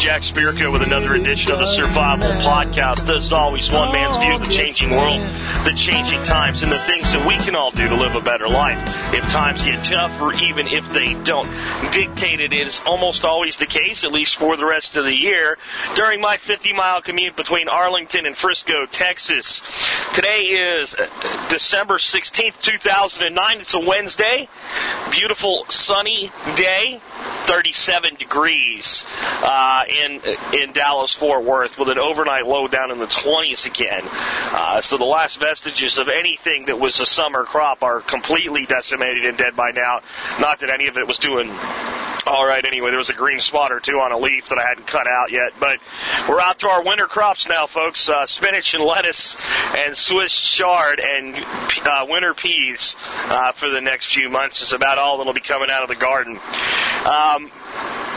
Jack Spirko with another edition of the Survival Podcast. As always, one man's view of the changing world, the changing times, and the things that we can all do to live a better life. If times get tough, or even if they don't. Dictated is almost always the case, at least for the rest of the year, during my 50 mile commute between Arlington and Frisco, Texas. Today is uh, December 16th, 2009. It's a Wednesday. Beautiful sunny day. 37 degrees uh, in in Dallas Fort Worth with an overnight low down in the 20s again. Uh, so the last vestiges of anything that was a summer crop are completely decimated and dead by now. Not that any of it was doing all right anyway. There was a green spot or two on a leaf that I hadn't cut out yet, but we're out to our winter crops now, folks. Uh, spinach and lettuce and Swiss chard and uh, winter peas uh, for the next few months is about all that'll be coming out of the garden. Um,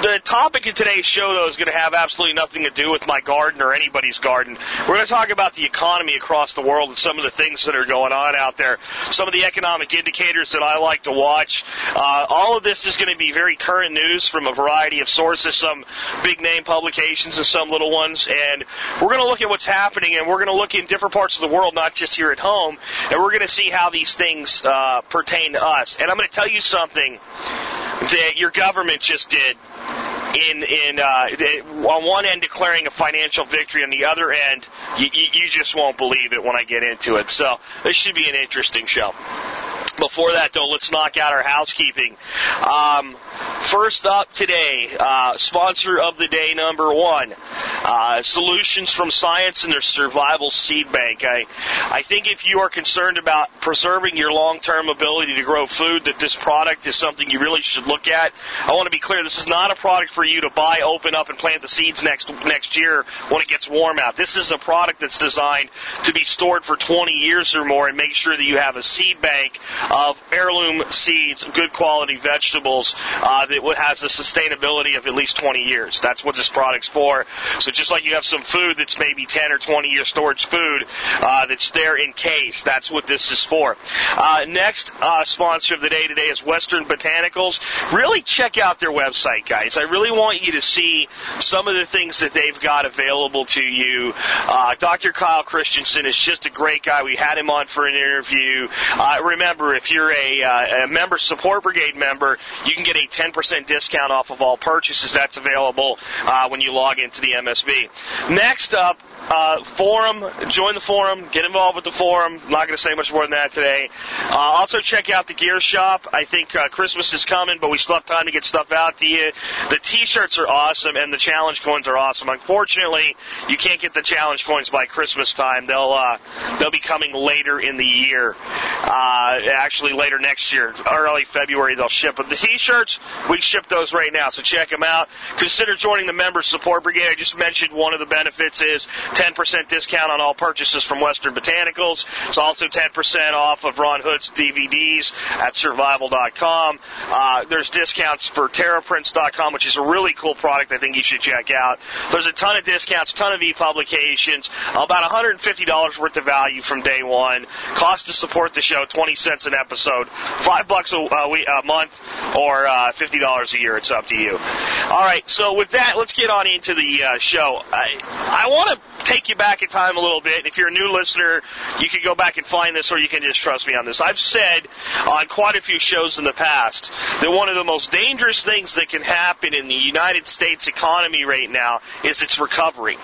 the topic of today's show, though, is going to have absolutely nothing to do with my garden or anybody's garden. We're going to talk about the economy across the world and some of the things that are going on out there, some of the economic indicators that I like to watch. Uh, all of this is going to be very current news from a variety of sources, some big name publications and some little ones. And we're going to look at what's happening and we're going to look in different parts of the world, not just here at home, and we're going to see how these things uh, pertain to us. And I'm going to tell you something that your government just did in in uh, on one end declaring a financial victory, on the other end, you, you just won't believe it when I get into it. So this should be an interesting show. Before that, though, let's knock out our housekeeping. Um, first up today, uh, sponsor of the day number one, uh, Solutions from Science and their Survival Seed Bank. I, I think if you are concerned about preserving your long-term ability to grow food, that this product is something you really should look at. I want to be clear: this is not a product for you to buy, open up, and plant the seeds next next year when it gets warm out. This is a product that's designed to be stored for 20 years or more, and make sure that you have a seed bank of heirloom seeds, good quality vegetables uh, that has a sustainability of at least 20 years. That's what this product's for. So just like you have some food that's maybe 10 or 20 year storage food uh, that's there in case, that's what this is for. Uh, next uh, sponsor of the day today is Western Botanicals. Really check out their website, guys. I really want you to see some of the things that they've got available to you. Uh, Dr. Kyle Christensen is just a great guy. We had him on for an interview. Uh, remember, if you're a, uh, a member support brigade member, you can get a 10% discount off of all purchases. That's available uh, when you log into the MSB. Next up, uh, forum, join the forum, get involved with the forum. I'm not going to say much more than that today. Uh, also, check out the gear shop. I think uh, Christmas is coming, but we still have time to get stuff out to you. The T-shirts are awesome, and the challenge coins are awesome. Unfortunately, you can't get the challenge coins by Christmas time. They'll uh, they'll be coming later in the year. Uh, actually, later next year, early February, they'll ship. But the T-shirts, we ship those right now, so check them out. Consider joining the Member Support Brigade. I just mentioned one of the benefits is 10% discount on all purchases from Western Botanicals. It's also 10% off of Ron Hood's DVDs at survival.com. Uh, there's discounts for terraprints.com, which is a really cool product I think you should check out. There's a ton of discounts, ton of e-publications, about $150 worth of value from day one. Cost to support the show, 20 cents an episode. Five bucks a, a, week, a month or uh, $50 a year. It's up to you. All right, so with that, let's get on into the uh, show. I, I want to take you back in time a little bit. If you're a new listener, you can go back and find this, or you can just trust me on this. I've said on quite a few shows in the past that one of the most dangerous things that can happen in the United States economy right now is its recovery.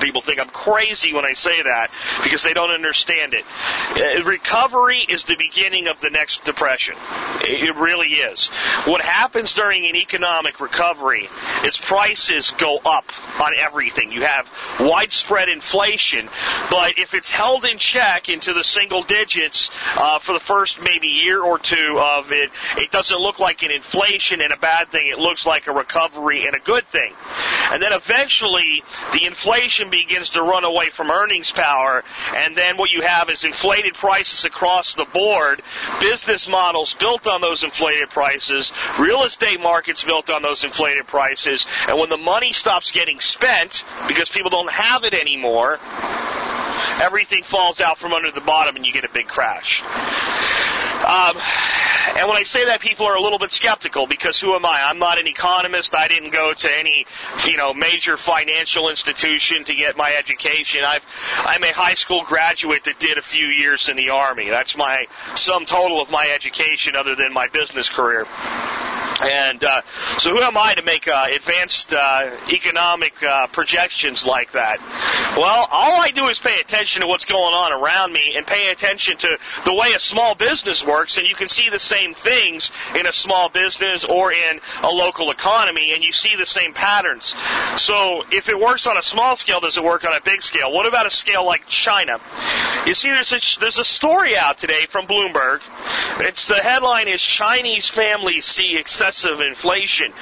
People think I'm crazy when I say that because they don't understand it. Uh, recovery is the beginning of the next depression. It really is. What happens during an economic recovery is prices go up on everything. You have widespread inflation, but if it's held in check into the single digits uh, for the first maybe year or two of it, it doesn't look like an inflation and a bad thing. It looks like a recovery and a good thing. And then eventually the inflation begins to run away from earnings power. And then what you have is inflated prices across the board, business models built on those inflated prices, real estate markets built on those inflated prices. And when the money stops getting spent because people don't have it anymore, everything falls out from under the bottom and you get a big crash. Um, and when I say that, people are a little bit skeptical because who am I? I'm not an economist. I didn't go to any, you know, major financial institution to get my education. I've, I'm a high school graduate that did a few years in the army. That's my sum total of my education, other than my business career. And uh, so, who am I to make uh, advanced uh, economic uh, projections like that? Well, all I do is pay attention to what's going on around me and pay attention to the way a small business works, and you can see the same things in a small business or in a local economy, and you see the same patterns. So, if it works on a small scale, does it work on a big scale? What about a scale like China? You see, there's a, there's a story out today from Bloomberg. It's the headline is Chinese families see excessive inflation.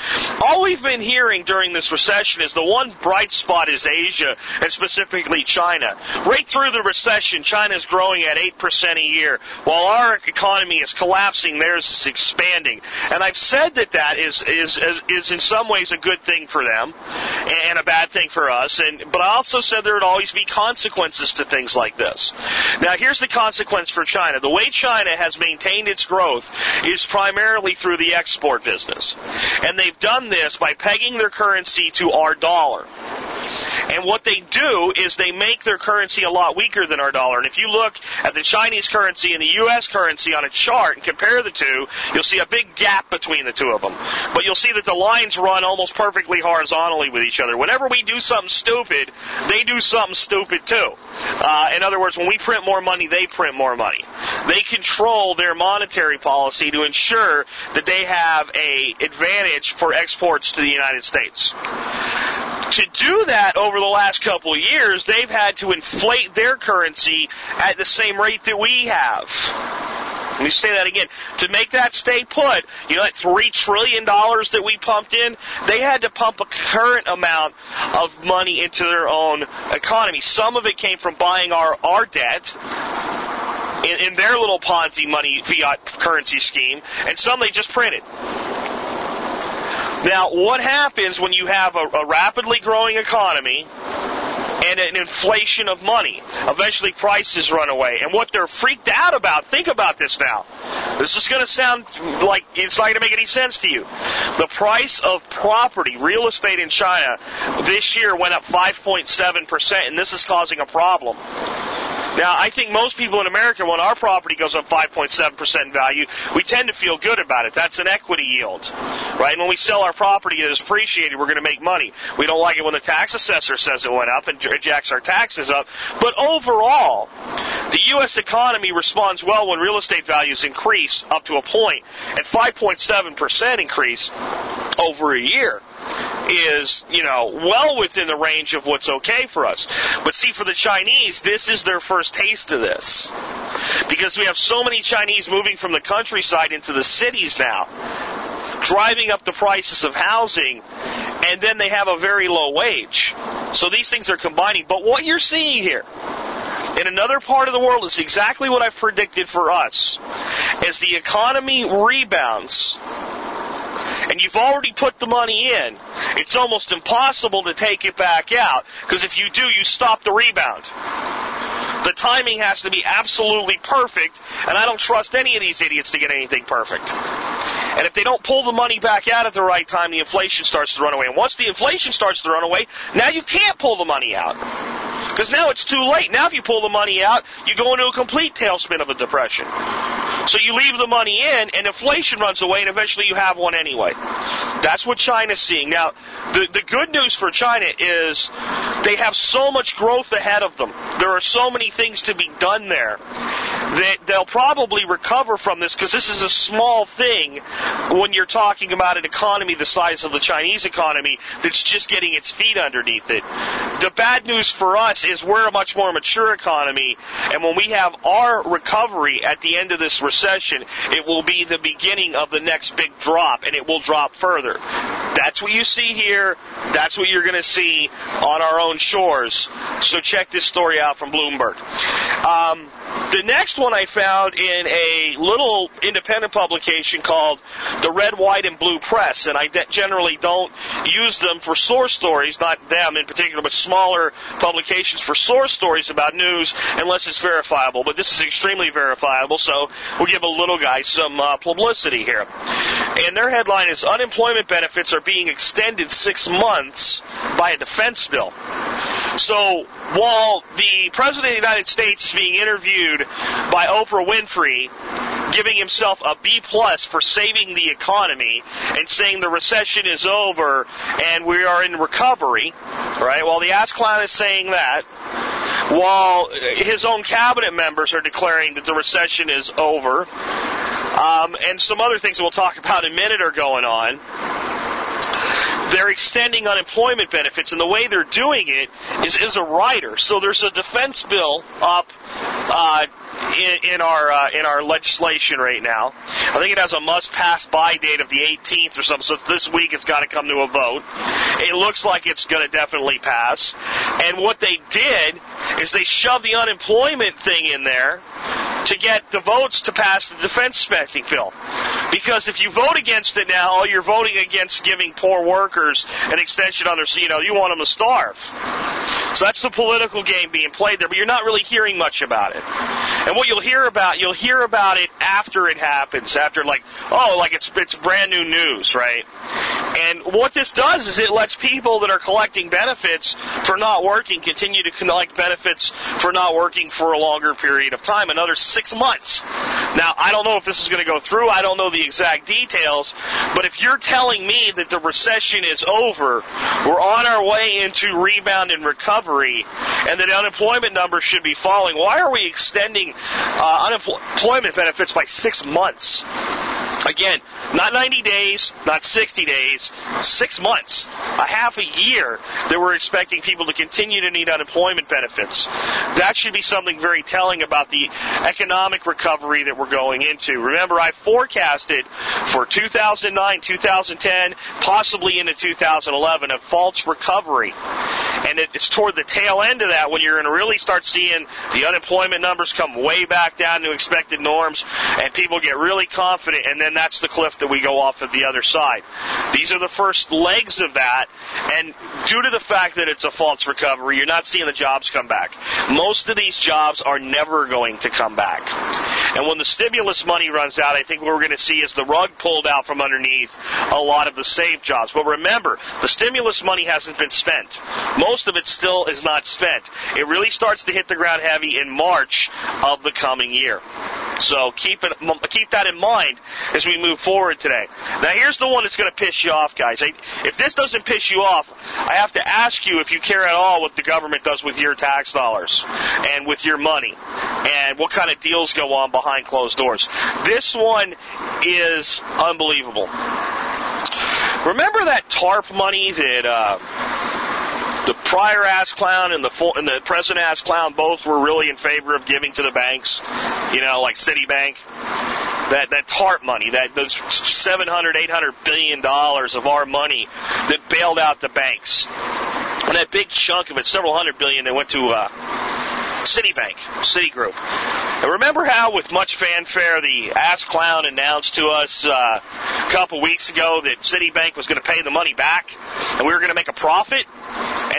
All we've been hearing during this recession is the one bright spot is Asia, and specifically China. Right through the recession, China is growing at 8% a year, while our economy is collapsing, theirs is expanding. And I've said that that is, is, is, is in some ways a good thing for them, and a bad thing for us, and, but I also said there would always be consequences to things like this. Now here's the consequence for China. The way China has maintained its growth is primarily through the export business. And they've done this by pegging their currency to our dollar. And what they do is they make their currency a lot weaker than our dollar. And if you look at the Chinese currency and the U.S. currency on a chart and compare the two, you'll see a big gap between the two of them. But you'll see that the lines run almost perfectly horizontally with each other. Whenever we do something stupid, they do something stupid too. Uh, in other words, when we print more money, they print more money. They control their monetary policy to ensure that they have a advantage for exports to the United States. To do that over the last couple of years, they've had to inflate their currency at the same rate that we have. Let me say that again. To make that stay put, you know that three trillion dollars that we pumped in, they had to pump a current amount of money into their own economy. Some of it came from buying our, our debt. In, in their little Ponzi money fiat currency scheme, and some they just printed. Now, what happens when you have a, a rapidly growing economy and an inflation of money. Eventually prices run away. And what they're freaked out about, think about this now. This is going to sound like it's not going to make any sense to you. The price of property, real estate in China, this year went up 5.7%, and this is causing a problem. Now, I think most people in America, when our property goes up 5.7% in value, we tend to feel good about it. That's an equity yield, right? And when we sell our property and it's appreciated, we're going to make money. We don't like it when the tax assessor says it went up and jacks our taxes up. But overall, the U.S. economy responds well when real estate values increase up to a point, and 5.7% increase over a year is, you know, well within the range of what's okay for us. But see, for the Chinese, this is their first taste of this. Because we have so many Chinese moving from the countryside into the cities now, driving up the prices of housing, and then they have a very low wage. So these things are combining. But what you're seeing here, in another part of the world is exactly what I've predicted for us. As the economy rebounds, and you've already put the money in, it's almost impossible to take it back out because if you do, you stop the rebound. The timing has to be absolutely perfect, and I don't trust any of these idiots to get anything perfect. And if they don't pull the money back out at the right time, the inflation starts to run away. And once the inflation starts to run away, now you can't pull the money out. Because now it's too late. Now if you pull the money out, you go into a complete tailspin of a depression. So you leave the money in, and inflation runs away, and eventually you have one anyway. That's what China's seeing. Now, the, the good news for China is they have so much growth ahead of them. There are so many things to be done there that they'll probably recover from this because this is a small thing when you're talking about an economy the size of the Chinese economy that's just getting its feet underneath it. The bad news for us is we're a much more mature economy, and when we have our recovery at the end of this recession, it will be the beginning of the next big drop, and it will drop further. That's what you see here. That's what you're going to see on our own shores. So check this story out from Bloomberg. Um, the next one I found in a little independent publication called the Red, White, and Blue Press, and I de- generally don't use them for source stories, not them in particular, but smaller publications for source stories about news unless it's verifiable. But this is extremely verifiable, so we'll give a little guy some uh, publicity here. And their headline is Unemployment benefits are being extended six months by a defense bill. So while the President of the United States is being interviewed by Oprah Winfrey, giving himself a B plus for saving the economy and saying the recession is over and we are in recovery, right? While the ass clown is saying that, while his own cabinet members are declaring that the recession is over, um, and some other things that we'll talk about in a minute are going on they're extending unemployment benefits, and the way they're doing it is is a rider. So there's a defense bill up uh, in, in, our uh, in our legislation right now. I think it has a must pass by date of the 18th or something. So this week it's got to come to a vote. It looks like it's going to definitely pass. And what they did is they shoved the unemployment thing in there to get the votes to pass the defense spending bill. Because if you vote against it now, all you're voting against giving poor workers an extension on their, you know, you want them to starve. So that's the political game being played there, but you're not really hearing much about it. And what you'll hear about, you'll hear about it after it happens, after like, oh, like it's it's brand new news, right? And what this does is it lets people that are collecting benefits for not working continue to collect benefits for not working for a longer period of time, another six months. Now, I don't know if this is going to go through. I don't know the exact details, but if you're telling me that the recession is over, we're on our way into rebound and recovery, and that unemployment numbers should be falling, why are we extending uh, unemployment benefits by six months? Again, not 90 days, not 60 days, six months, a half a year that we're expecting people to continue to need unemployment benefits. That should be something very telling about the economic recovery that we're going into. Remember, I forecasted for 2009, 2010, possibly into 2011, a false recovery. And it's toward the tail end of that when you're going to really start seeing the unemployment numbers come way back down to expected norms and people get really confident and then that's the cliff that we go off of the other side. These are the first legs of that, and due to the fact that it's a false recovery, you're not seeing the jobs come back. Most of these jobs are never going to come back. And when the stimulus money runs out, I think what we're going to see is the rug pulled out from underneath a lot of the saved jobs. But remember, the stimulus money hasn't been spent. Most of it still is not spent. It really starts to hit the ground heavy in March of the coming year. So keep it, keep that in mind as we move forward today. Now here's the one that's going to piss you off, guys. If this doesn't piss you off, I have to ask you if you care at all what the government does with your tax dollars and with your money and what kind of deals go on behind closed doors. This one is unbelievable. Remember that TARP money that uh, prior ass clown and the and the present ass clown both were really in favor of giving to the banks, you know, like Citibank. That that TARP money, that those 700, 800 billion dollars of our money that bailed out the banks, and that big chunk of it, several hundred billion, that went to uh, Citibank, Citigroup. And remember how, with much fanfare, the ass clown announced to us uh, a couple weeks ago that Citibank was going to pay the money back, and we were going to make a profit,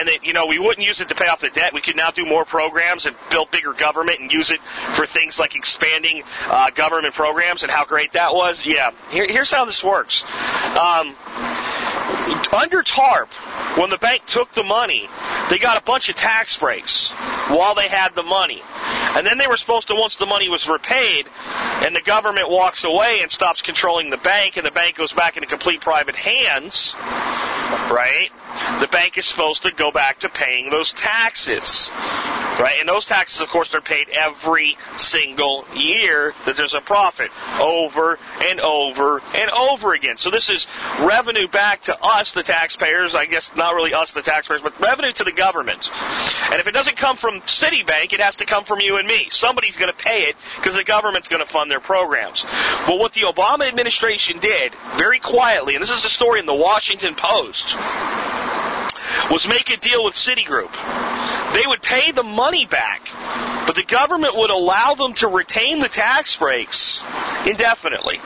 and that you know we wouldn't use it to pay off the debt. We could now do more programs and build bigger government and use it for things like expanding uh, government programs, and how great that was. Yeah, Here, here's how this works. Um, under TARP, when the bank took the money, they got a bunch of tax breaks while they had the money. And then they were supposed to, once the money was repaid, and the government walks away and stops controlling the bank, and the bank goes back into complete private hands, right? The bank is supposed to go back to paying those taxes. right? And those taxes, of course, they're paid every single year that there's a profit, over and over and over again. So this is revenue back to us, the taxpayers. I guess not really us, the taxpayers, but revenue to the government. And if it doesn't come from Citibank, it has to come from you and me. Somebody's going to pay it because the government's going to fund their programs. But what the Obama administration did, very quietly, and this is a story in the Washington Post was make a deal with Citigroup. They would pay the money back, but the government would allow them to retain the tax breaks indefinitely.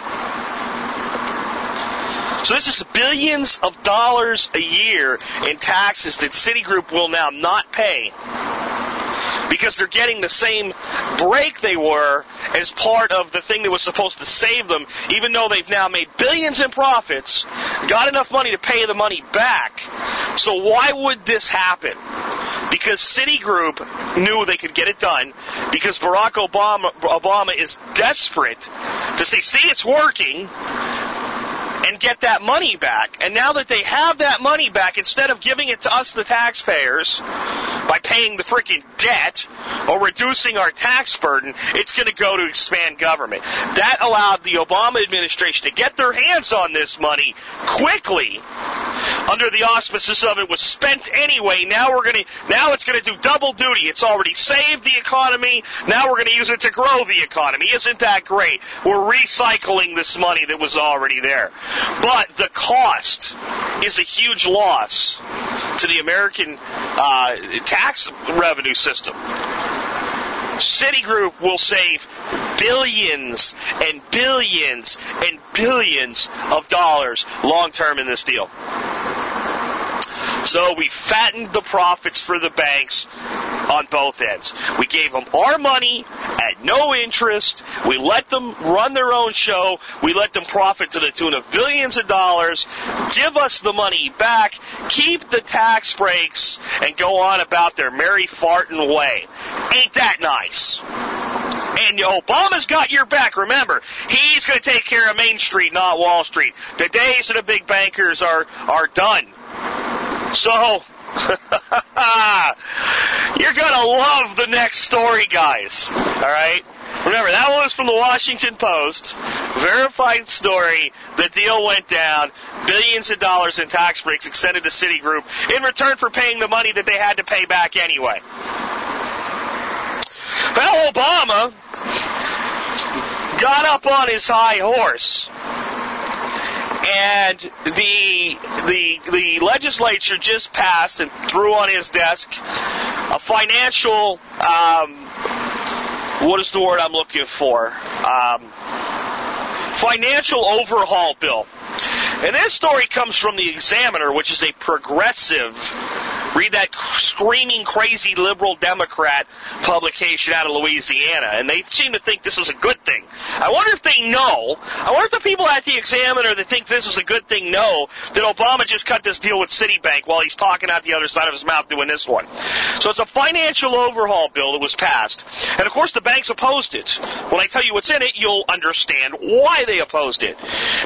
So this is billions of dollars a year in taxes that Citigroup will now not pay because they're getting the same break they were as part of the thing that was supposed to save them, even though they've now made billions in profits, got enough money to pay the money back. So why would this happen? Because Citigroup knew they could get it done because Barack Obama, Obama is desperate to say, see, it's working and get that money back. And now that they have that money back, instead of giving it to us, the taxpayers, by paying the freaking debt or reducing our tax burden, it's going to go to expand government. That allowed the Obama administration to get their hands on this money quickly under the auspices of it was spent anyway. Now we're going to, now it's going to do double duty. It's already saved the economy. Now we're going to use it to grow the economy. Isn't that great? We're recycling this money that was already there. But the cost is a huge loss to the American uh, tax revenue system. Citigroup will save billions and billions and billions of dollars long term in this deal. So we fattened the profits for the banks on both ends. We gave them our money at no interest. We let them run their own show. We let them profit to the tune of billions of dollars. Give us the money back. Keep the tax breaks and go on about their merry farting way. Ain't that nice? And Obama's got your back. Remember, he's going to take care of Main Street, not Wall Street. The days of the big bankers are are done. So, you're gonna love the next story, guys. Alright? Remember, that one was from the Washington Post. Verified story. The deal went down. Billions of dollars in tax breaks extended to Citigroup in return for paying the money that they had to pay back anyway. Well, Obama got up on his high horse and the the the legislature just passed and threw on his desk a financial um, what is the word I'm looking for? Um, financial overhaul bill. And this story comes from the Examiner, which is a progressive Read that screaming crazy liberal Democrat publication out of Louisiana, and they seem to think this is a good thing. I wonder if they know. I wonder if the people at the Examiner that think this is a good thing know that Obama just cut this deal with Citibank while he's talking out the other side of his mouth doing this one. So it's a financial overhaul bill that was passed, and of course the banks opposed it. When I tell you what's in it, you'll understand why they opposed it.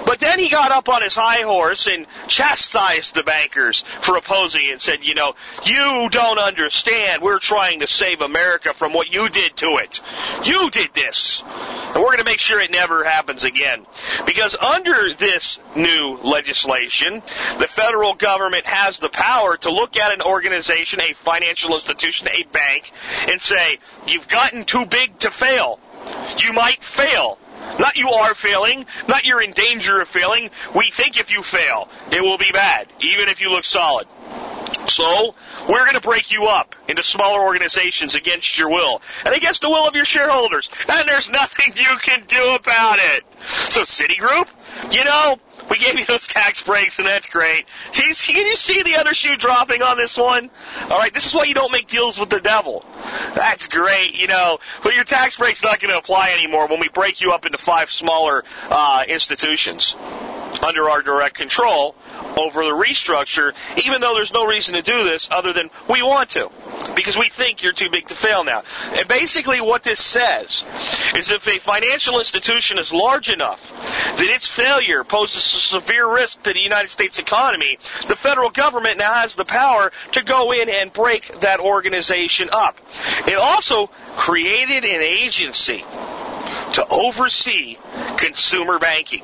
But then he got up on his high horse and chastised the bankers for opposing it and said, you know, you don't understand. We're trying to save America from what you did to it. You did this. And we're going to make sure it never happens again. Because under this new legislation, the federal government has the power to look at an organization, a financial institution, a bank, and say, you've gotten too big to fail. You might fail. Not you are failing, not you're in danger of failing. We think if you fail, it will be bad, even if you look solid. So, we're going to break you up into smaller organizations against your will and against the will of your shareholders. And there's nothing you can do about it. So, Citigroup, you know, we gave you those tax breaks, and that's great. Can you, see the other shoe dropping on this one? All right, this is why you don't make deals with the devil. That's great, you know. But your tax break's not going to apply anymore when we break you up into five smaller uh, institutions. Under our direct control over the restructure, even though there's no reason to do this other than we want to. Because we think you're too big to fail now. And basically what this says is if a financial institution is large enough that its failure poses a severe risk to the United States economy, the federal government now has the power to go in and break that organization up. It also created an agency to oversee consumer banking.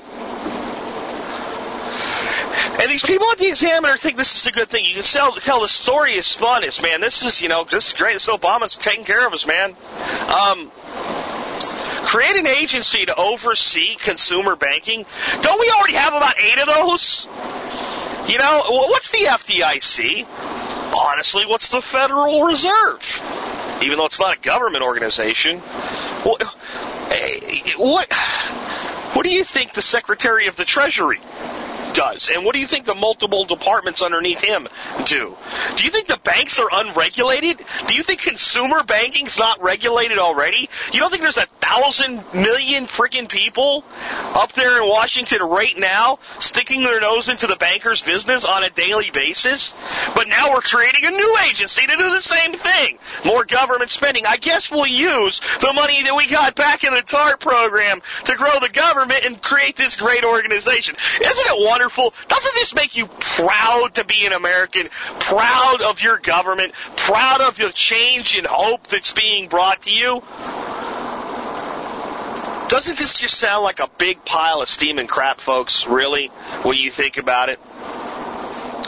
And these people at the Examiner think this is a good thing. You can tell, tell the story is fun. Is man, this is you know this is great. This Obama's taking care of us, man. Um, create an agency to oversee consumer banking. Don't we already have about eight of those? You know, what's the FDIC? Honestly, what's the Federal Reserve? Even though it's not a government organization. What, what, what do you think the Secretary of the Treasury does? And what do you think the multiple departments underneath him do? Do you think the banks are unregulated? Do you think consumer banking's not regulated already? You don't think there's a thousand million freaking people up there in Washington right now sticking their nose into the banker's business on a daily basis? But now we're creating a new agency to do the same thing. More government spending. I guess we'll use the money that we got back in the TARP program to grow the government and create this great organization. Isn't it wonderful? Wonderful? Doesn't this make you proud to be an American? Proud of your government? Proud of the change and hope that's being brought to you? Doesn't this just sound like a big pile of steaming crap, folks? Really? When you think about it?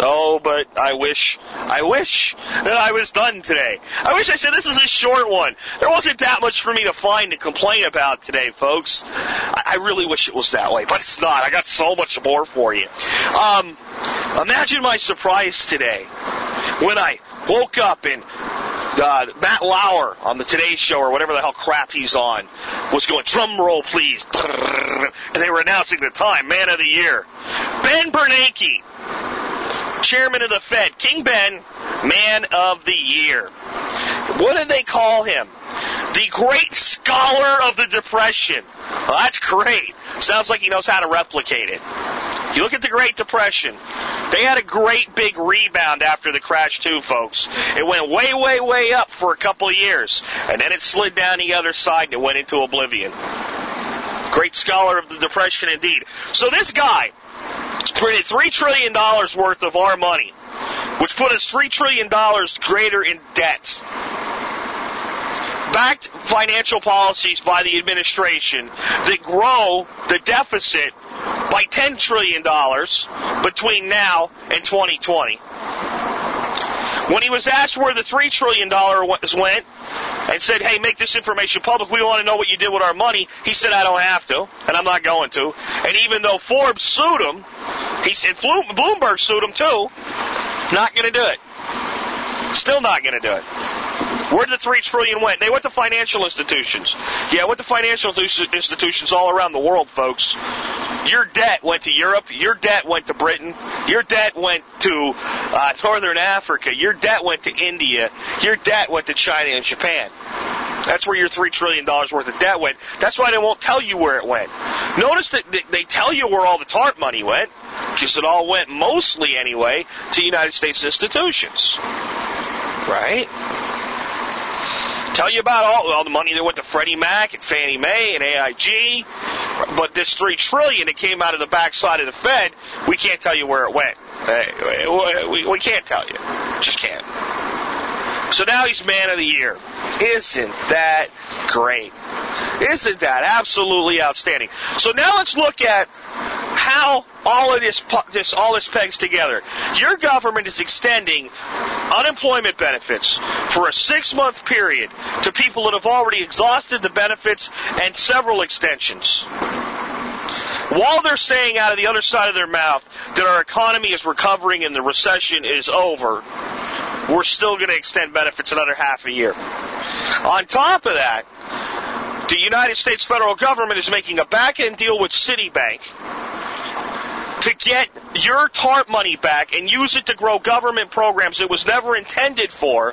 Oh, but I wish, I wish that I was done today. I wish I said this is a short one. There wasn't that much for me to find to complain about today, folks. I, I really wish it was that way, but it's not. I got so much more for you. Um, imagine my surprise today when I woke up and uh, Matt Lauer on the Today Show or whatever the hell crap he's on was going, drum roll please. And they were announcing the time, man of the year. Ben Bernanke chairman of the Fed, King Ben, man of the year. What did they call him? The great scholar of the Depression. Well, that's great. Sounds like he knows how to replicate it. You look at the Great Depression. They had a great big rebound after the crash too, folks. It went way, way, way up for a couple of years, and then it slid down the other side and it went into oblivion. Great scholar of the Depression indeed. So this guy, printed $3 trillion worth of our money, which put us $3 trillion greater in debt. Backed financial policies by the administration that grow the deficit by $10 trillion between now and 2020. When he was asked where the $3 trillion went and said, hey, make this information public, we want to know what you did with our money, he said, I don't have to, and I'm not going to. And even though Forbes sued him, he said, Bloomberg sued him too, not going to do it. Still not going to do it. Where did the three trillion went? They went to financial institutions. Yeah, went to financial institutions all around the world, folks. Your debt went to Europe. Your debt went to Britain. Your debt went to uh, Northern Africa. Your debt went to India. Your debt went to China and Japan. That's where your three trillion dollars worth of debt went. That's why they won't tell you where it went. Notice that they tell you where all the TARP money went, because it all went mostly anyway to United States institutions. Right? Tell you about all, all the money that went to Freddie Mac and Fannie Mae and AIG, but this three trillion that came out of the backside of the Fed, we can't tell you where it went. We, we can't tell you. Just can't. So now he's man of the year. Isn't that great? Isn't that absolutely outstanding? So now let's look at how all of this, this all this pegs together. Your government is extending unemployment benefits for a six month period to people that have already exhausted the benefits and several extensions. While they're saying out of the other side of their mouth that our economy is recovering and the recession is over, we're still going to extend benefits another half a year. On top of that, the United States federal government is making a back end deal with Citibank to get your TARP money back and use it to grow government programs it was never intended for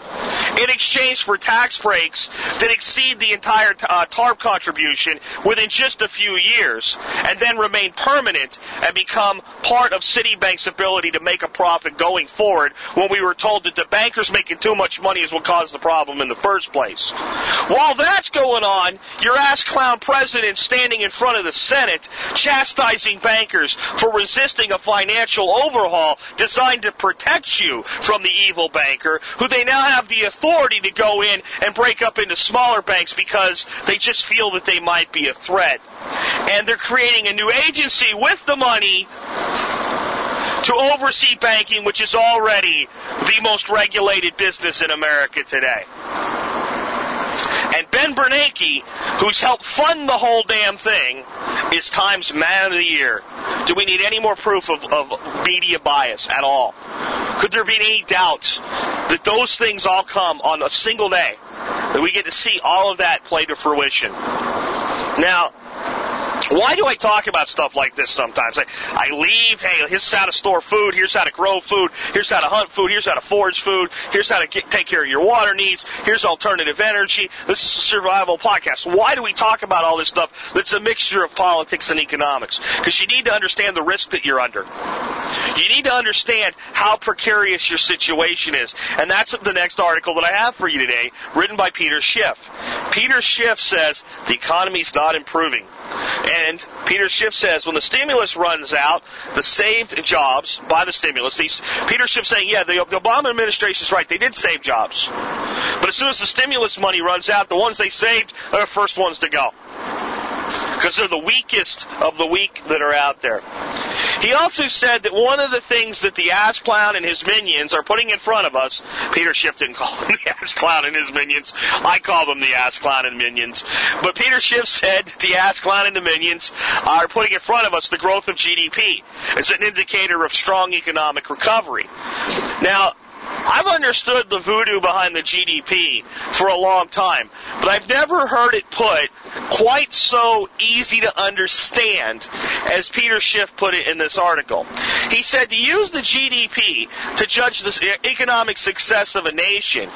in exchange for tax breaks that exceed the entire uh, TARP contribution within just a few years and then remain permanent and become part of Citibank's ability to make a profit going forward when we were told that the bankers making too much money is what caused the problem in the first place. While that's going on, your ass clown president standing in front of the Senate chastising bankers for resisting a financial overhaul designed to protect you from the evil banker, who they now have the authority to go in and break up into smaller banks because they just feel that they might be a threat. And they're creating a new agency with the money to oversee banking, which is already the most regulated business in America today. Ben Bernanke, who's helped fund the whole damn thing, is Times Man of the Year. Do we need any more proof of, of media bias at all? Could there be any doubt that those things all come on a single day? That we get to see all of that play to fruition. Now, why do I talk about stuff like this sometimes? I, I leave, hey, here's how to store food, here's how to grow food, here's how to hunt food, here's how to forage food, here's how to get, take care of your water needs, here's alternative energy. This is a survival podcast. Why do we talk about all this stuff that's a mixture of politics and economics? Because you need to understand the risk that you're under. You need to understand how precarious your situation is. And that's the next article that I have for you today, written by Peter Schiff. Peter Schiff says the economy's not improving. And Peter Schiff says when the stimulus runs out, the saved jobs by the stimulus, these, Peter Schiff saying, yeah, the, the Obama administration is right. They did save jobs. But as soon as the stimulus money runs out, the ones they saved are the first ones to go because they're the weakest of the weak that are out there. He also said that one of the things that the ass clown and his minions are putting in front of us, Peter Schiff didn't call the ass clown and his minions. I call them the ass clown and minions. But Peter Schiff said the ass clown and the minions are putting in front of us the growth of GDP as an indicator of strong economic recovery. Now, I've understood the voodoo behind the GDP for a long time, but I've never heard it put quite so easy to understand as Peter Schiff put it in this article. He said to use the GDP to judge the economic success of a nation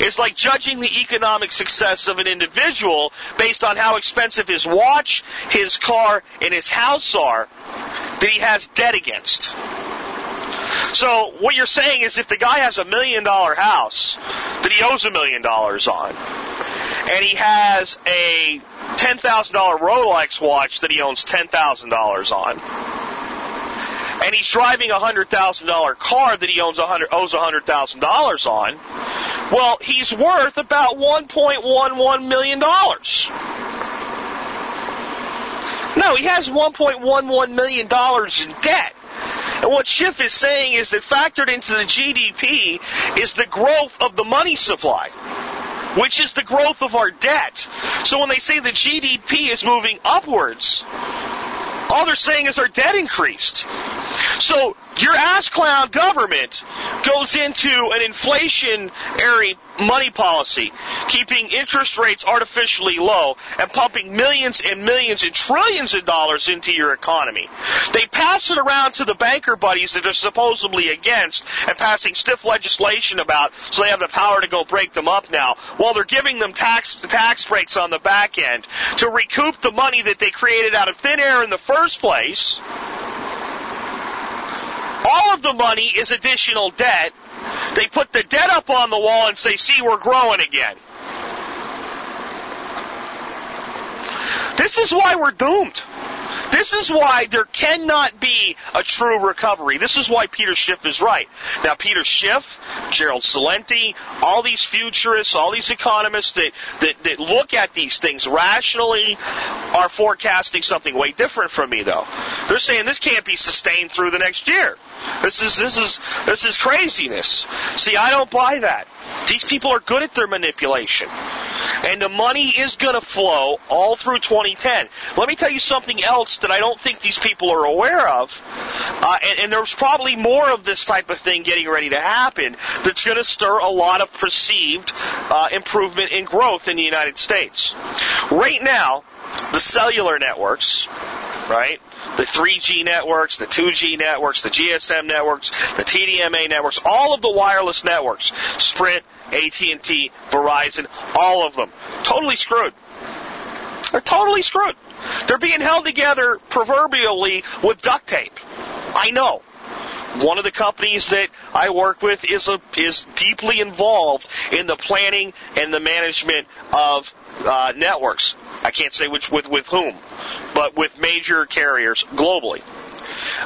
is like judging the economic success of an individual based on how expensive his watch, his car, and his house are that he has debt against. So what you're saying is if the guy has a million dollar house that he owes a million dollars on, and he has a $10,000 Rolex watch that he owns $10,000 on, and he's driving a $100,000 car that he owns 100, owes $100,000 on, well, he's worth about $1.11 million. No, he has $1.11 million in debt. And what Schiff is saying is that factored into the GDP is the growth of the money supply which is the growth of our debt. So when they say the GDP is moving upwards, all they're saying is our debt increased. So your ass clown government goes into an inflationary money policy, keeping interest rates artificially low and pumping millions and millions and trillions of dollars into your economy. They pass it around to the banker buddies that are supposedly against and passing stiff legislation about so they have the power to go break them up now while they're giving them tax tax breaks on the back end to recoup the money that they created out of thin air in the first place all of the money is additional debt. They put the debt up on the wall and say, see, we're growing again. This is why we're doomed. This is why there cannot be a true recovery. This is why Peter Schiff is right. Now, Peter Schiff, Gerald Celente, all these futurists, all these economists that, that, that look at these things rationally are forecasting something way different from me, though. They're saying this can't be sustained through the next year. This is this is this is craziness. See, I don't buy that. These people are good at their manipulation. And the money is going to flow all through 2010. Let me tell you something else that I don't think these people are aware of. Uh, and, and there's probably more of this type of thing getting ready to happen that's going to stir a lot of perceived uh, improvement in growth in the United States. Right now, the cellular networks right? The 3G networks, the 2G networks, the GSM networks, the TDMA networks, all of the wireless networks, Sprint, AT&T, Verizon, all of them, totally screwed. They're totally screwed. They're being held together proverbially with duct tape. I know. One of the companies that I work with is a, is deeply involved in the planning and the management of uh, networks. I can't say which with with whom, but with major carriers globally.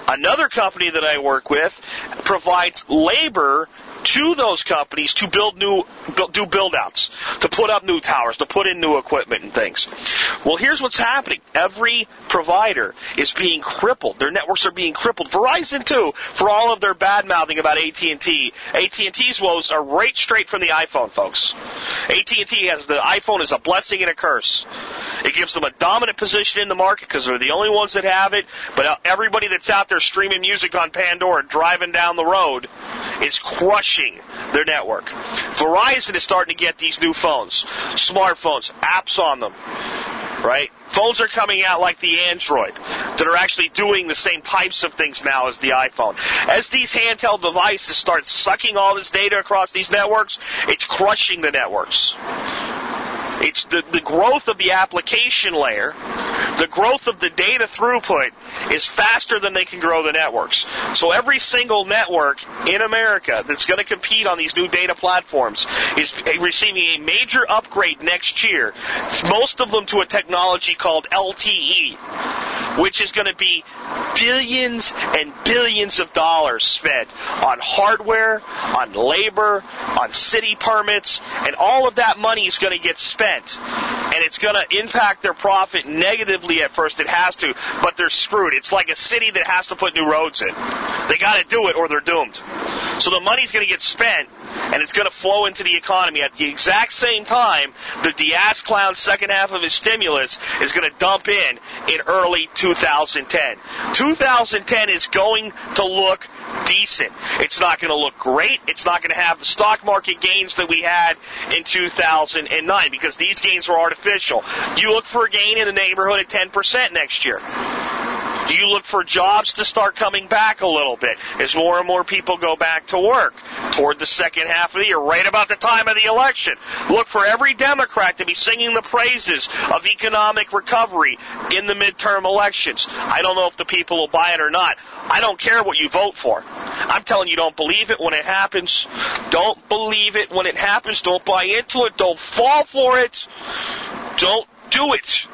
Another company that I work with provides labor to those companies to build new, do build outs, to put up new towers, to put in new equipment and things. Well, here's what's happening. Every provider is being crippled. Their networks are being crippled. Verizon too, for all of their bad mouthing about AT&T. AT&T's woes are right straight from the iPhone, folks. AT&T has the iPhone is a blessing and a curse. It gives them a dominant position in the market because they're the only ones that have it. But uh, everybody that's out there streaming music on Pandora, driving down the road, is crushing their network. Verizon is starting to get these new phones, smartphones, apps on them, right? Phones are coming out like the Android that are actually doing the same types of things now as the iPhone. As these handheld devices start sucking all this data across these networks, it's crushing the networks. It's the, the growth of the application layer, the growth of the data throughput is faster than they can grow the networks. So every single network in America that's going to compete on these new data platforms is receiving a major upgrade next year. Most of them to a technology called LTE, which is going to be billions and billions of dollars spent on hardware, on labor, on city permits, and all of that money is going to get spent and it's going to impact their profit negatively at first. It has to, but they're screwed. It's like a city that has to put new roads in. They got to do it or they're doomed. So the money's going to get spent, and it's going to flow into the economy at the exact same time that the ass clown's second half of his stimulus is going to dump in in early 2010. 2010 is going to look decent. It's not going to look great. It's not going to have the stock market gains that we had in 2009 because these gains were artificial. You look for a gain in the neighborhood of 10% next year. Do you look for jobs to start coming back a little bit as more and more people go back to work toward the second half of the year, right about the time of the election? Look for every Democrat to be singing the praises of economic recovery in the midterm elections. I don't know if the people will buy it or not. I don't care what you vote for. I'm telling you, don't believe it when it happens. Don't believe it when it happens. Don't buy into it. Don't fall for it. Don't do it.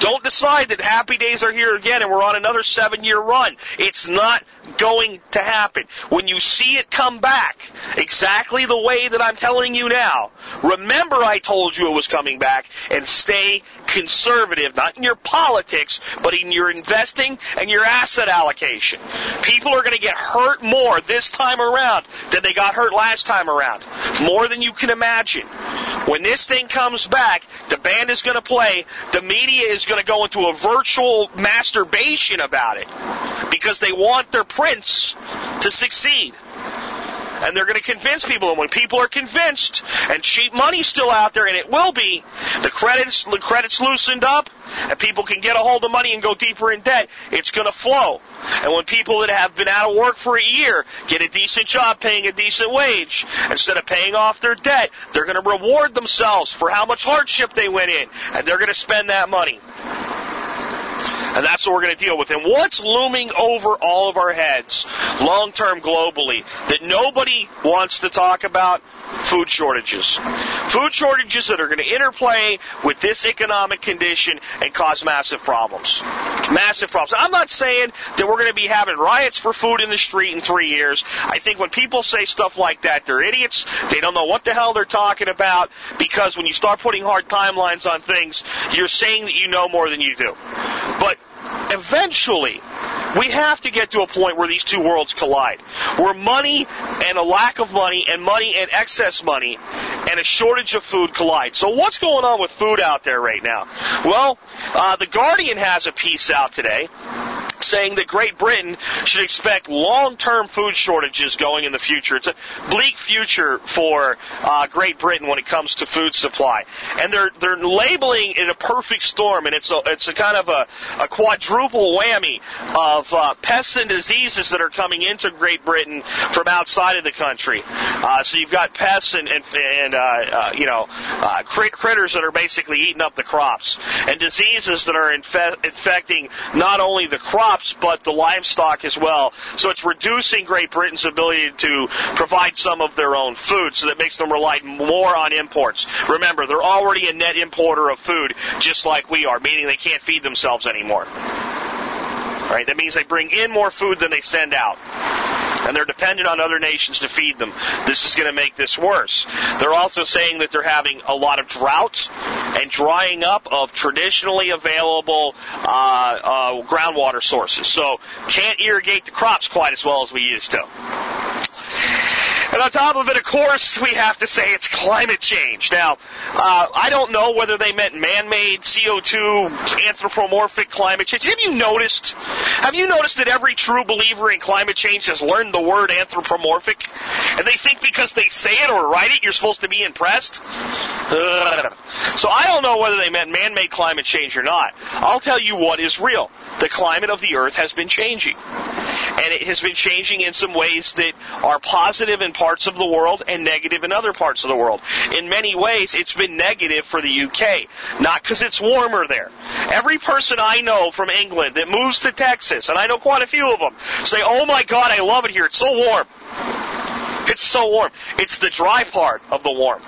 Don't decide that happy days are here again and we're on another seven year run. It's not going to happen. When you see it come back, exactly the way that I'm telling you now, remember I told you it was coming back and stay conservative, not in your politics, but in your investing and your asset allocation. People are going to get hurt more this time around than they got hurt last time around. More than you can imagine. When this thing comes back, the band is going to play, the media is going to go into a virtual masturbation about it because they want their prince to succeed. And they're going to convince people. And when people are convinced, and cheap money's still out there, and it will be, the credits, the credits loosened up, and people can get a hold of money and go deeper in debt, it's going to flow. And when people that have been out of work for a year get a decent job paying a decent wage, instead of paying off their debt, they're going to reward themselves for how much hardship they went in, and they're going to spend that money. And that's what we're going to deal with. And what's looming over all of our heads, long term globally, that nobody wants to talk about? Food shortages. Food shortages that are going to interplay with this economic condition and cause massive problems. Massive problems. I'm not saying that we're going to be having riots for food in the street in three years. I think when people say stuff like that, they're idiots. They don't know what the hell they're talking about because when you start putting hard timelines on things, you're saying that you know more than you do. But eventually, we have to get to a point where these two worlds collide. Where money and a lack of money and money and excess money and a shortage of food collide. So what's going on with food out there right now? Well, uh, The Guardian has a piece out today saying that Great Britain should expect long-term food shortages going in the future. It's a bleak future for uh, Great Britain when it comes to food supply, and they're they're labeling it a perfect storm, and it's a it's a kind of a, a quadruple whammy of uh, pests and diseases that are coming into Great Britain from outside of the country. Uh, so you've got pests and and, and uh, uh, you know uh, crit- critters that are basically eating up the crops, and diseases that are infe- infecting not only the crops but the livestock as well. So it's reducing Great Britain's ability to provide some of their own food, so that makes them rely more on imports. Remember, they're already a net importer of food, just like we are, meaning they can't feed themselves anymore. Right? That means they bring in more food than they send out. And they're dependent on other nations to feed them. This is going to make this worse. They're also saying that they're having a lot of drought and drying up of traditionally available uh, uh, groundwater sources. So can't irrigate the crops quite as well as we used to. And on top of it, of course, we have to say it's climate change. Now, uh, I don't know whether they meant man-made CO2, anthropomorphic climate change. Have you noticed? Have you noticed that every true believer in climate change has learned the word anthropomorphic, and they think because they say it or write it, you're supposed to be impressed? Ugh. So I don't know whether they meant man-made climate change or not. I'll tell you what is real. The climate of the Earth has been changing, and it has been changing in some ways that are positive in parts of the world and negative in other parts of the world. In many ways, it's been negative for the UK, not because it's warmer there. Every person I know from England that moves to Texas, and I know quite a few of them, say, "Oh my God, I love it here. It's so warm." It's so warm. It's the dry part of the warmth.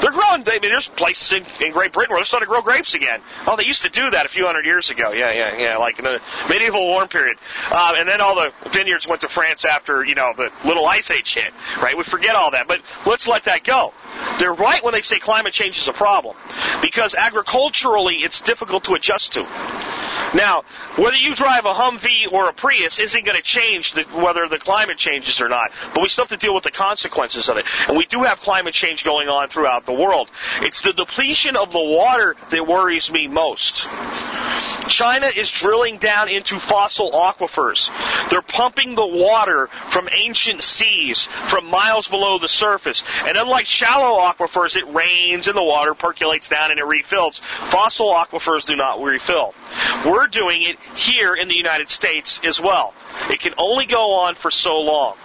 They're growing. I mean, there's places in, in Great Britain where they're starting to grow grapes again. Oh, they used to do that a few hundred years ago. Yeah, yeah, yeah. Like in the medieval warm period. Uh, and then all the vineyards went to France after you know the little ice age hit. Right? We forget all that, but let's let that go. They're right when they say climate change is a problem because agriculturally it's difficult to adjust to. Now, whether you drive a Humvee or a Prius isn't going to change the, whether the climate changes or not, but we still have to deal with the consequences of it. And we do have climate change going on throughout the world. It's the depletion of the water that worries me most. China is drilling down into fossil aquifers. They're pumping the water from ancient seas from miles below the surface. And unlike shallow aquifers, it rains and the water percolates down and it refills. Fossil aquifers do not refill. We're doing it here in the United States as well. It can only go on for so long.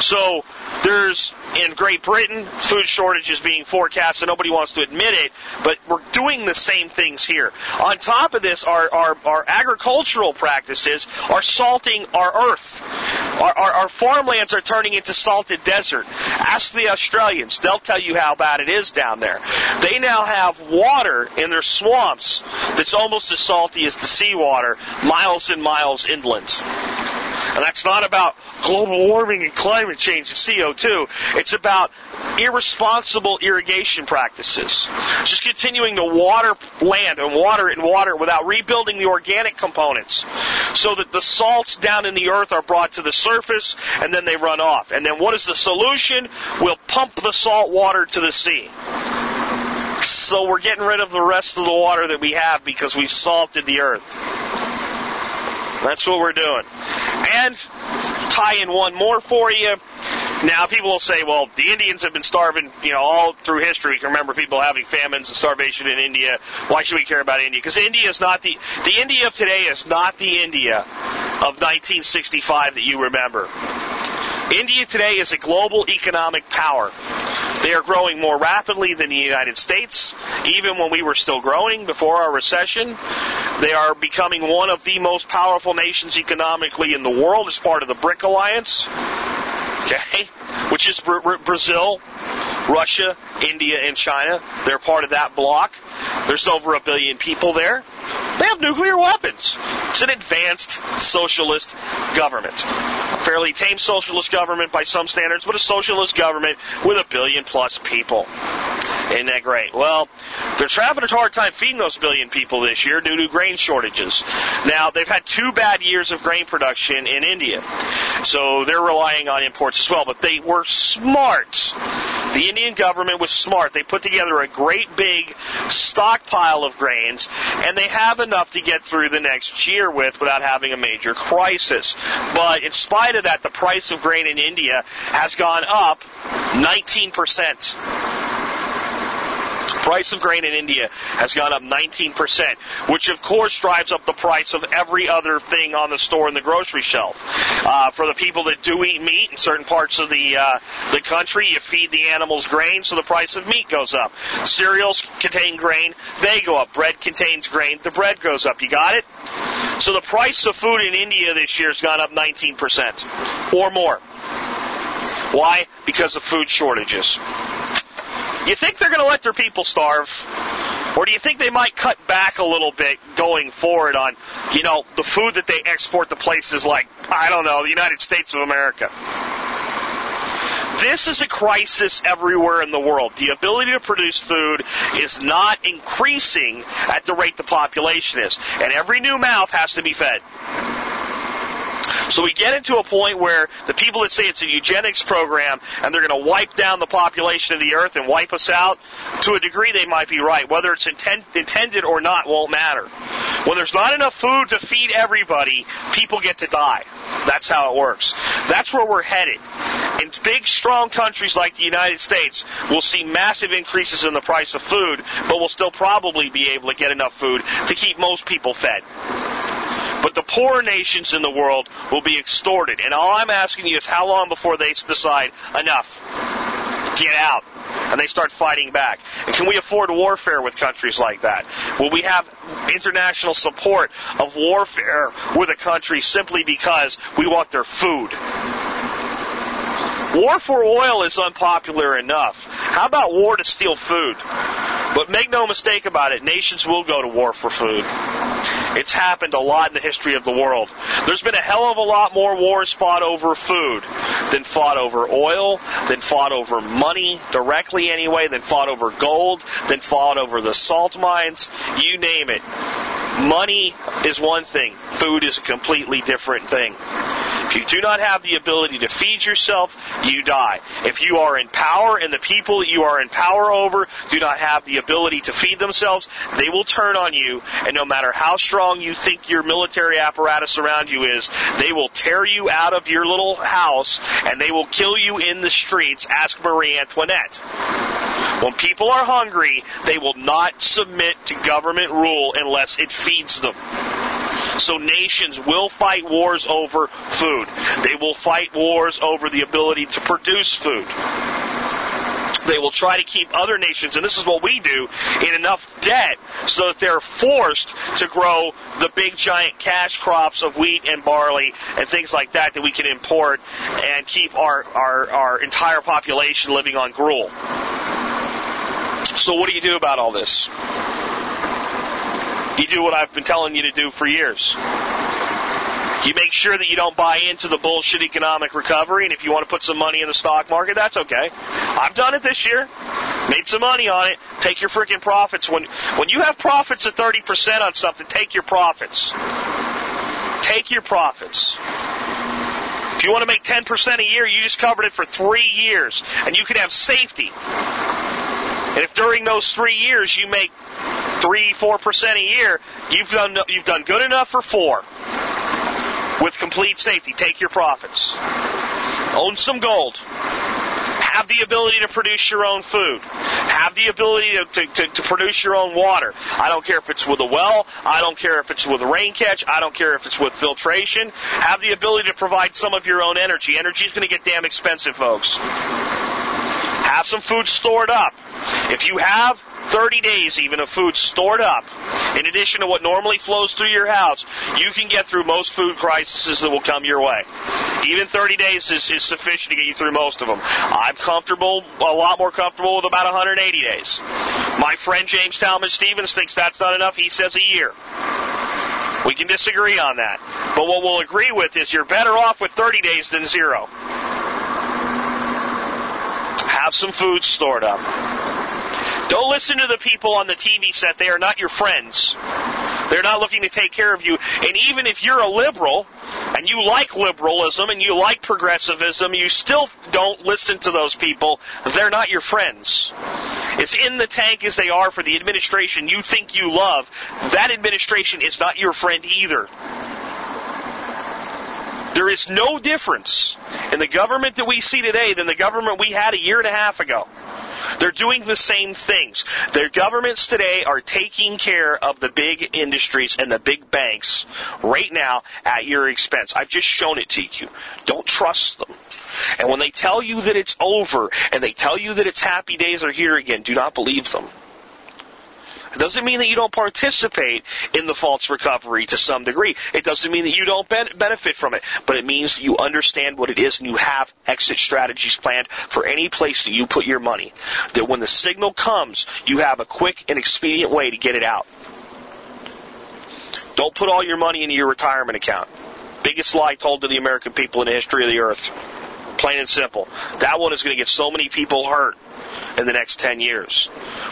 So there's in Great Britain food shortages being forecast, and nobody wants to admit it, but we're doing the same things here. On top of this, our, our, our agricultural practices are salting our earth. Our, our, our farmlands are turning into salted desert. Ask the Australians; they'll tell you how bad it is down there. They now have water in their swamps that's almost as salty as the seawater, miles and miles inland. And that's not about global warming and climate change and CO2. It's about irresponsible irrigation practices. Just continuing to water land and water it and water it without rebuilding the organic components so that the salts down in the earth are brought to the surface and then they run off. And then what is the solution? We'll pump the salt water to the sea. So we're getting rid of the rest of the water that we have because we've salted the earth. That's what we're doing. And tie in one more for you. Now, people will say, well, the Indians have been starving, you know, all through history. You can remember people having famines and starvation in India. Why should we care about India? Because India is not the, the India of today is not the India of 1965 that you remember. India today is a global economic power. They are growing more rapidly than the United States, even when we were still growing before our recession. They are becoming one of the most powerful nations economically in the world as part of the BRIC alliance. Okay? Which is Brazil, Russia, India, and China. They're part of that block. There's over a billion people there. They have nuclear weapons. It's an advanced socialist government. A fairly tame socialist government by some standards, but a socialist government with a billion plus people. Isn't that great? Well, they're having a hard time feeding those billion people this year due to grain shortages. Now, they've had two bad years of grain production in India. So they're relying on imports as well. But they were smart The Indian government was smart. They put together a great big stockpile of grains, and they have enough to get through the next year with without having a major crisis. But in spite of that, the price of grain in India has gone up 19%. Price of grain in India has gone up 19%, which of course drives up the price of every other thing on the store and the grocery shelf. Uh, for the people that do eat meat in certain parts of the uh, the country, you feed the animals grain, so the price of meat goes up. Cereals contain grain, they go up. Bread contains grain, the bread goes up. You got it? So the price of food in India this year has gone up 19% or more. Why? Because of food shortages. You think they're going to let their people starve? Or do you think they might cut back a little bit going forward on, you know, the food that they export to places like, I don't know, the United States of America? This is a crisis everywhere in the world. The ability to produce food is not increasing at the rate the population is. And every new mouth has to be fed. So we get into a point where the people that say it's a eugenics program and they're going to wipe down the population of the earth and wipe us out, to a degree they might be right. Whether it's intent, intended or not won't matter. When there's not enough food to feed everybody, people get to die. That's how it works. That's where we're headed. In big, strong countries like the United States, we'll see massive increases in the price of food, but we'll still probably be able to get enough food to keep most people fed. But the poorer nations in the world will be extorted. And all I'm asking you is how long before they decide enough? Get out. And they start fighting back. And can we afford warfare with countries like that? Will we have international support of warfare with a country simply because we want their food? War for oil is unpopular enough. How about war to steal food? But make no mistake about it, nations will go to war for food. It's happened a lot in the history of the world. There's been a hell of a lot more wars fought over food than fought over oil, than fought over money, directly anyway, than fought over gold, than fought over the salt mines, you name it. Money is one thing, food is a completely different thing. If you do not have the ability to feed yourself, you die. If you are in power and the people you are in power over do not have the ability to feed themselves, they will turn on you, and no matter how strong you think your military apparatus around you is, they will tear you out of your little house and they will kill you in the streets. Ask Marie Antoinette. When people are hungry, they will not submit to government rule unless it feeds them. So nations will fight wars over food. They will fight wars over the ability to produce food. They will try to keep other nations, and this is what we do, in enough debt so that they're forced to grow the big giant cash crops of wheat and barley and things like that that we can import and keep our, our, our entire population living on gruel. So what do you do about all this? You do what I've been telling you to do for years. You make sure that you don't buy into the bullshit economic recovery, and if you want to put some money in the stock market, that's okay. I've done it this year. Made some money on it. Take your freaking profits. When when you have profits at 30% on something, take your profits. Take your profits. If you want to make 10% a year, you just covered it for three years, and you can have safety. And if during those three years you make three, four percent a year, you've done you've done good enough for four. With complete safety, take your profits. Own some gold. Have the ability to produce your own food. Have the ability to, to, to, to produce your own water. I don't care if it's with a well. I don't care if it's with a rain catch. I don't care if it's with filtration. Have the ability to provide some of your own energy. Energy is going to get damn expensive, folks. Have some food stored up. If you have 30 days even of food stored up, in addition to what normally flows through your house, you can get through most food crises that will come your way. Even 30 days is, is sufficient to get you through most of them. I'm comfortable, a lot more comfortable with about 180 days. My friend James Talmage Stevens thinks that's not enough. He says a year. We can disagree on that. But what we'll agree with is you're better off with 30 days than zero. Have some food stored up. Don't listen to the people on the TV set. They are not your friends. They're not looking to take care of you. And even if you're a liberal and you like liberalism and you like progressivism, you still don't listen to those people. They're not your friends. It's in the tank as they are for the administration you think you love, that administration is not your friend either. There is no difference in the government that we see today than the government we had a year and a half ago. They're doing the same things. Their governments today are taking care of the big industries and the big banks right now at your expense. I've just shown it to you. Don't trust them. And when they tell you that it's over and they tell you that it's happy days are here again, do not believe them. It doesn't mean that you don't participate in the false recovery to some degree. It doesn't mean that you don't ben- benefit from it, but it means that you understand what it is and you have exit strategies planned for any place that you put your money. That when the signal comes, you have a quick and expedient way to get it out. Don't put all your money into your retirement account. Biggest lie told to the American people in the history of the earth. Plain and simple. That one is going to get so many people hurt in the next 10 years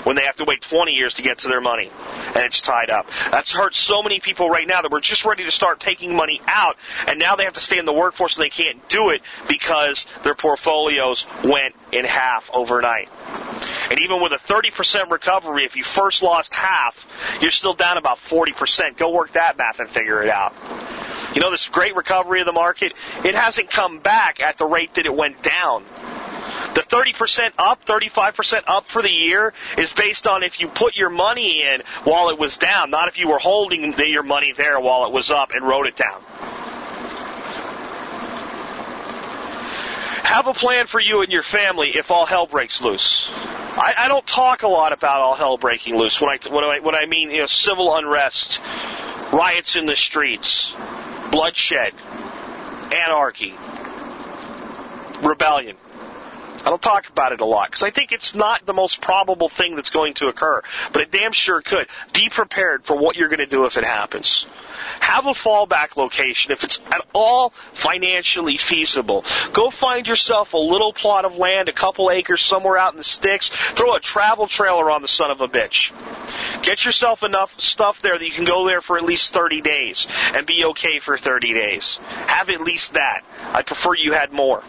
when they have to wait 20 years to get to their money and it's tied up. That's hurt so many people right now that we're just ready to start taking money out and now they have to stay in the workforce and they can't do it because their portfolios went in half overnight. And even with a 30% recovery, if you first lost half, you're still down about 40%. Go work that math and figure it out. You know, this great recovery of the market, it hasn't come back at the rate that it went down. The 30% up, 35% up for the year is based on if you put your money in while it was down, not if you were holding your money there while it was up and wrote it down. Have a plan for you and your family if all hell breaks loose. I, I don't talk a lot about all hell breaking loose when I when I when I mean you know civil unrest, riots in the streets, bloodshed, anarchy, rebellion. I don't talk about it a lot because I think it's not the most probable thing that's going to occur, but it damn sure could. Be prepared for what you're going to do if it happens. Have a fallback location if it's at all financially feasible. Go find yourself a little plot of land, a couple acres somewhere out in the sticks. Throw a travel trailer on the son of a bitch. Get yourself enough stuff there that you can go there for at least 30 days and be okay for 30 days. Have at least that. I prefer you had more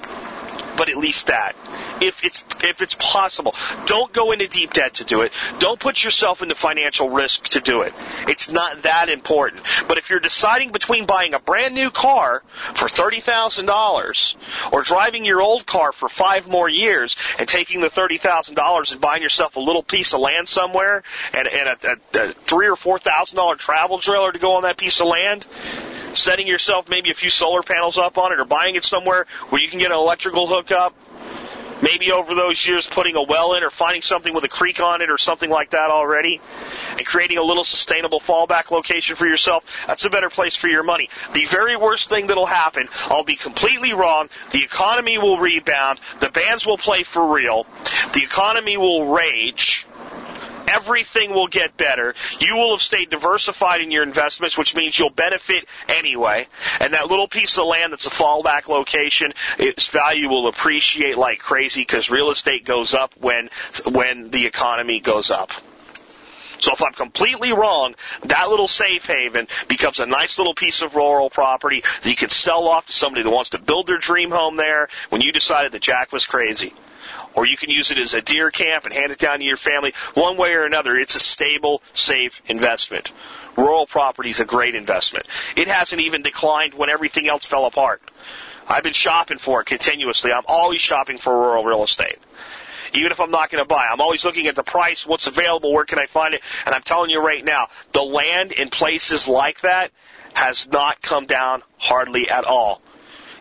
but at least that. If it's if it's possible, don't go into deep debt to do it. Don't put yourself into financial risk to do it. It's not that important. But if you're deciding between buying a brand new car for thirty thousand dollars or driving your old car for five more years and taking the thirty thousand dollars and buying yourself a little piece of land somewhere and, and a, a, a three or four thousand dollar travel trailer to go on that piece of land, setting yourself maybe a few solar panels up on it or buying it somewhere where you can get an electrical hookup. Maybe over those years putting a well in or finding something with a creek on it or something like that already and creating a little sustainable fallback location for yourself, that's a better place for your money. The very worst thing that'll happen, I'll be completely wrong, the economy will rebound, the bands will play for real, the economy will rage, everything will get better. You will have stayed diversified in your investments, which means you'll benefit anyway. And that little piece of land that's a fallback location, its value will appreciate like crazy because real estate goes up when when the economy goes up. So if I'm completely wrong, that little safe haven becomes a nice little piece of rural property that you can sell off to somebody that wants to build their dream home there when you decided that Jack was crazy or you can use it as a deer camp and hand it down to your family. One way or another, it's a stable, safe investment. Rural property is a great investment. It hasn't even declined when everything else fell apart. I've been shopping for it continuously. I'm always shopping for rural real estate. Even if I'm not going to buy, I'm always looking at the price, what's available, where can I find it, and I'm telling you right now, the land in places like that has not come down hardly at all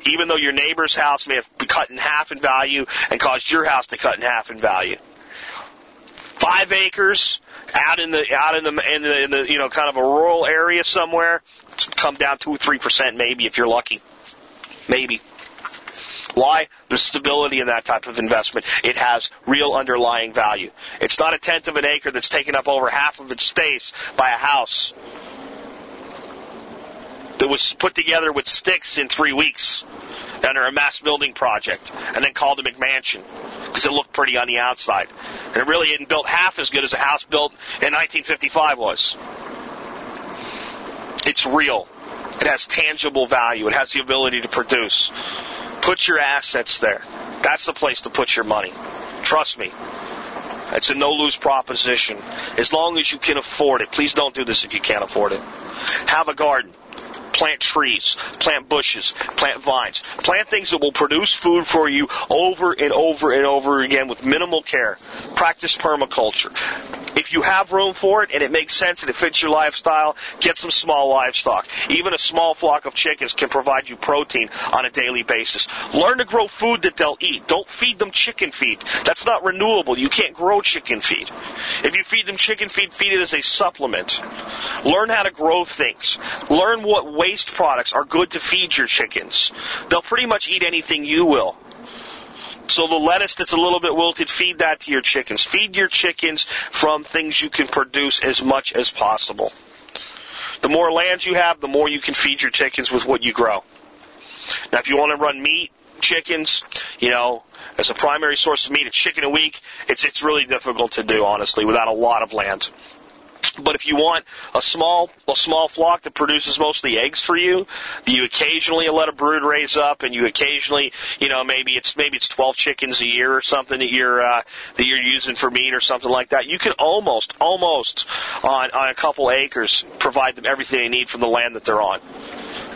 even though your neighbor's house may have cut in half in value and caused your house to cut in half in value. Five acres out in the out in the in the, in the you know kind of a rural area somewhere, it's come down two or three percent maybe if you're lucky, maybe. Why? There's stability in that type of investment. It has real underlying value. It's not a tenth of an acre that's taken up over half of its space by a house that was put together with sticks in three weeks under a mass building project and then called a McMansion because it looked pretty on the outside. And it really hadn't built half as good as a house built in 1955 was. It's real. It has tangible value. It has the ability to produce. Put your assets there. That's the place to put your money. Trust me. It's a no-lose proposition. As long as you can afford it. Please don't do this if you can't afford it. Have a garden plant trees, plant bushes, plant vines, plant things that will produce food for you over and over and over again with minimal care. Practice permaculture. If you have room for it and it makes sense and it fits your lifestyle, get some small livestock. Even a small flock of chickens can provide you protein on a daily basis. Learn to grow food that they'll eat. Don't feed them chicken feed. That's not renewable. You can't grow chicken feed. If you feed them chicken feed, feed it as a supplement. Learn how to grow things. Learn what waste products are good to feed your chickens. They'll pretty much eat anything you will. So the lettuce that's a little bit wilted, feed that to your chickens. Feed your chickens from things you can produce as much as possible. The more land you have, the more you can feed your chickens with what you grow. Now, if you want to run meat, chickens, you know, as a primary source of meat, a chicken a week, it's it's really difficult to do, honestly, without a lot of land. But if you want a small a small flock that produces mostly eggs for you, you occasionally let a brood raise up, and you occasionally, you know, maybe it's maybe it's 12 chickens a year or something that you're uh, that you're using for meat or something like that. You can almost almost on on a couple acres provide them everything they need from the land that they're on,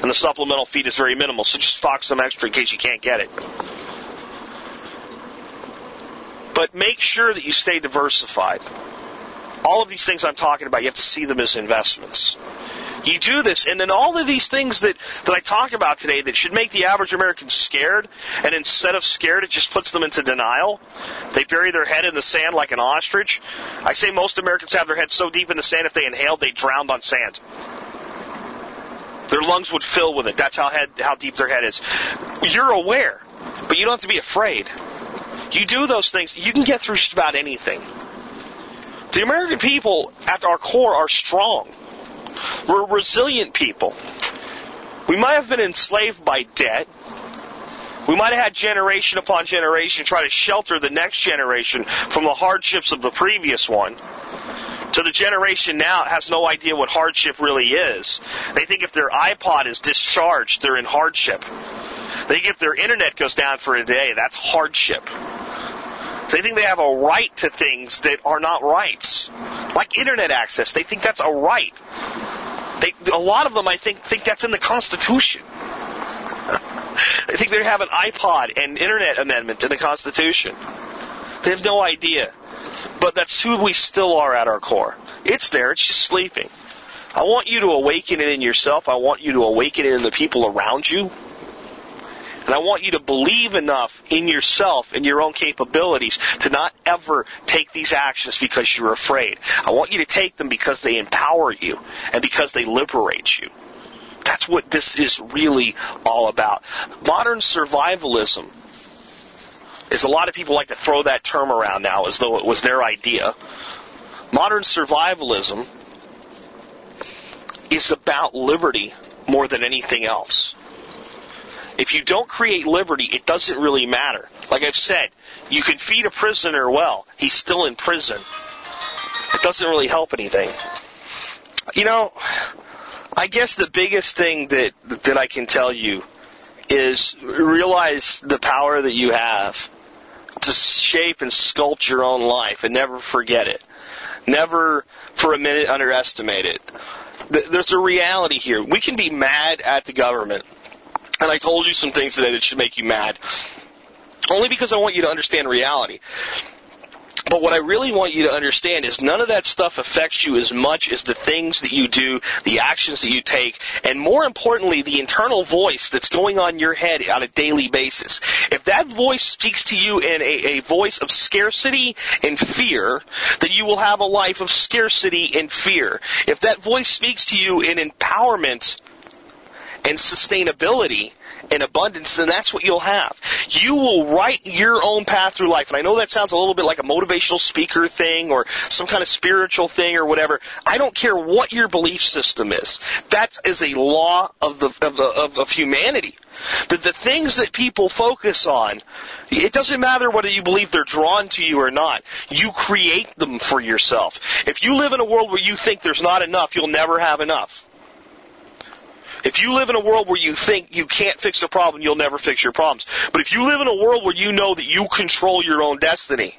and the supplemental feed is very minimal. So just stock some extra in case you can't get it. But make sure that you stay diversified. All of these things I'm talking about, you have to see them as investments. You do this, and then all of these things that, that I talk about today that should make the average American scared, and instead of scared, it just puts them into denial. They bury their head in the sand like an ostrich. I say most Americans have their head so deep in the sand, if they inhaled, they drowned on sand. Their lungs would fill with it. That's how head, how deep their head is. You're aware, but you don't have to be afraid. You do those things, you can get through just about anything. The American people, at our core, are strong. We're resilient people. We might have been enslaved by debt. We might have had generation upon generation try to shelter the next generation from the hardships of the previous one. To the generation now has no idea what hardship really is. They think if their iPod is discharged, they're in hardship. They think if their internet goes down for a day, that's hardship. They think they have a right to things that are not rights. Like internet access. They think that's a right. They, a lot of them, I think, think that's in the Constitution. they think they have an iPod and internet amendment in the Constitution. They have no idea. But that's who we still are at our core. It's there, it's just sleeping. I want you to awaken it in yourself. I want you to awaken it in the people around you. And I want you to believe enough in yourself and your own capabilities to not ever take these actions because you're afraid. I want you to take them because they empower you and because they liberate you. That's what this is really all about. Modern survivalism is a lot of people like to throw that term around now as though it was their idea. Modern survivalism is about liberty more than anything else. If you don't create liberty, it doesn't really matter. Like I've said, you can feed a prisoner well. He's still in prison. It doesn't really help anything. You know, I guess the biggest thing that that I can tell you is realize the power that you have to shape and sculpt your own life and never forget it. Never for a minute underestimate it. There's a reality here. We can be mad at the government and I told you some things today that should make you mad. Only because I want you to understand reality. But what I really want you to understand is none of that stuff affects you as much as the things that you do, the actions that you take, and more importantly, the internal voice that's going on your head on a daily basis. If that voice speaks to you in a, a voice of scarcity and fear, then you will have a life of scarcity and fear. If that voice speaks to you in empowerment, and sustainability and abundance, then that's what you'll have. You will write your own path through life. And I know that sounds a little bit like a motivational speaker thing or some kind of spiritual thing or whatever. I don't care what your belief system is. That is a law of the, of, of, of humanity. The, the things that people focus on, it doesn't matter whether you believe they're drawn to you or not. You create them for yourself. If you live in a world where you think there's not enough, you'll never have enough. If you live in a world where you think you can't fix a problem, you'll never fix your problems. But if you live in a world where you know that you control your own destiny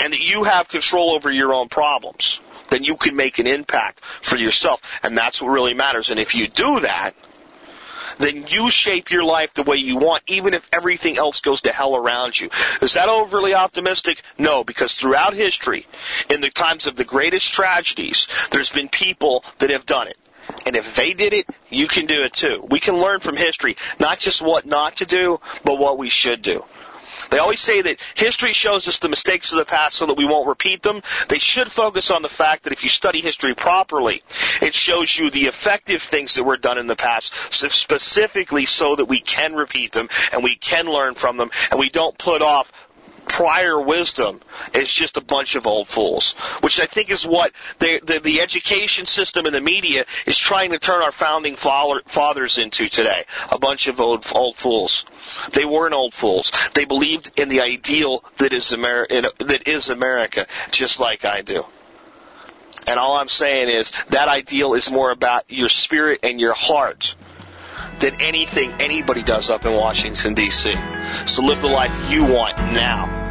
and that you have control over your own problems, then you can make an impact for yourself. And that's what really matters. And if you do that, then you shape your life the way you want, even if everything else goes to hell around you. Is that overly optimistic? No, because throughout history, in the times of the greatest tragedies, there's been people that have done it. And if they did it, you can do it too. We can learn from history, not just what not to do, but what we should do. They always say that history shows us the mistakes of the past so that we won't repeat them. They should focus on the fact that if you study history properly, it shows you the effective things that were done in the past, specifically so that we can repeat them and we can learn from them and we don't put off prior wisdom is just a bunch of old fools, which I think is what the, the, the education system and the media is trying to turn our founding fathers into today. A bunch of old, old fools. They weren't old fools. They believed in the ideal that is, Amer- that is America, just like I do. And all I'm saying is that ideal is more about your spirit and your heart than anything anybody does up in Washington, D.C. So live the life you want now.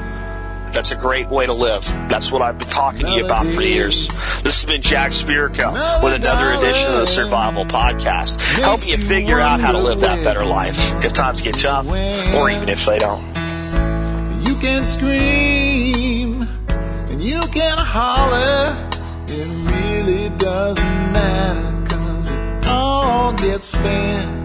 That's a great way to live. That's what I've been talking to you about for years. This has been Jack Spirko with another edition of the Survival Podcast, helping you figure out how to live that better life if times get tough, or even if they don't. You can scream and you can holler. It really doesn't matter all gets spent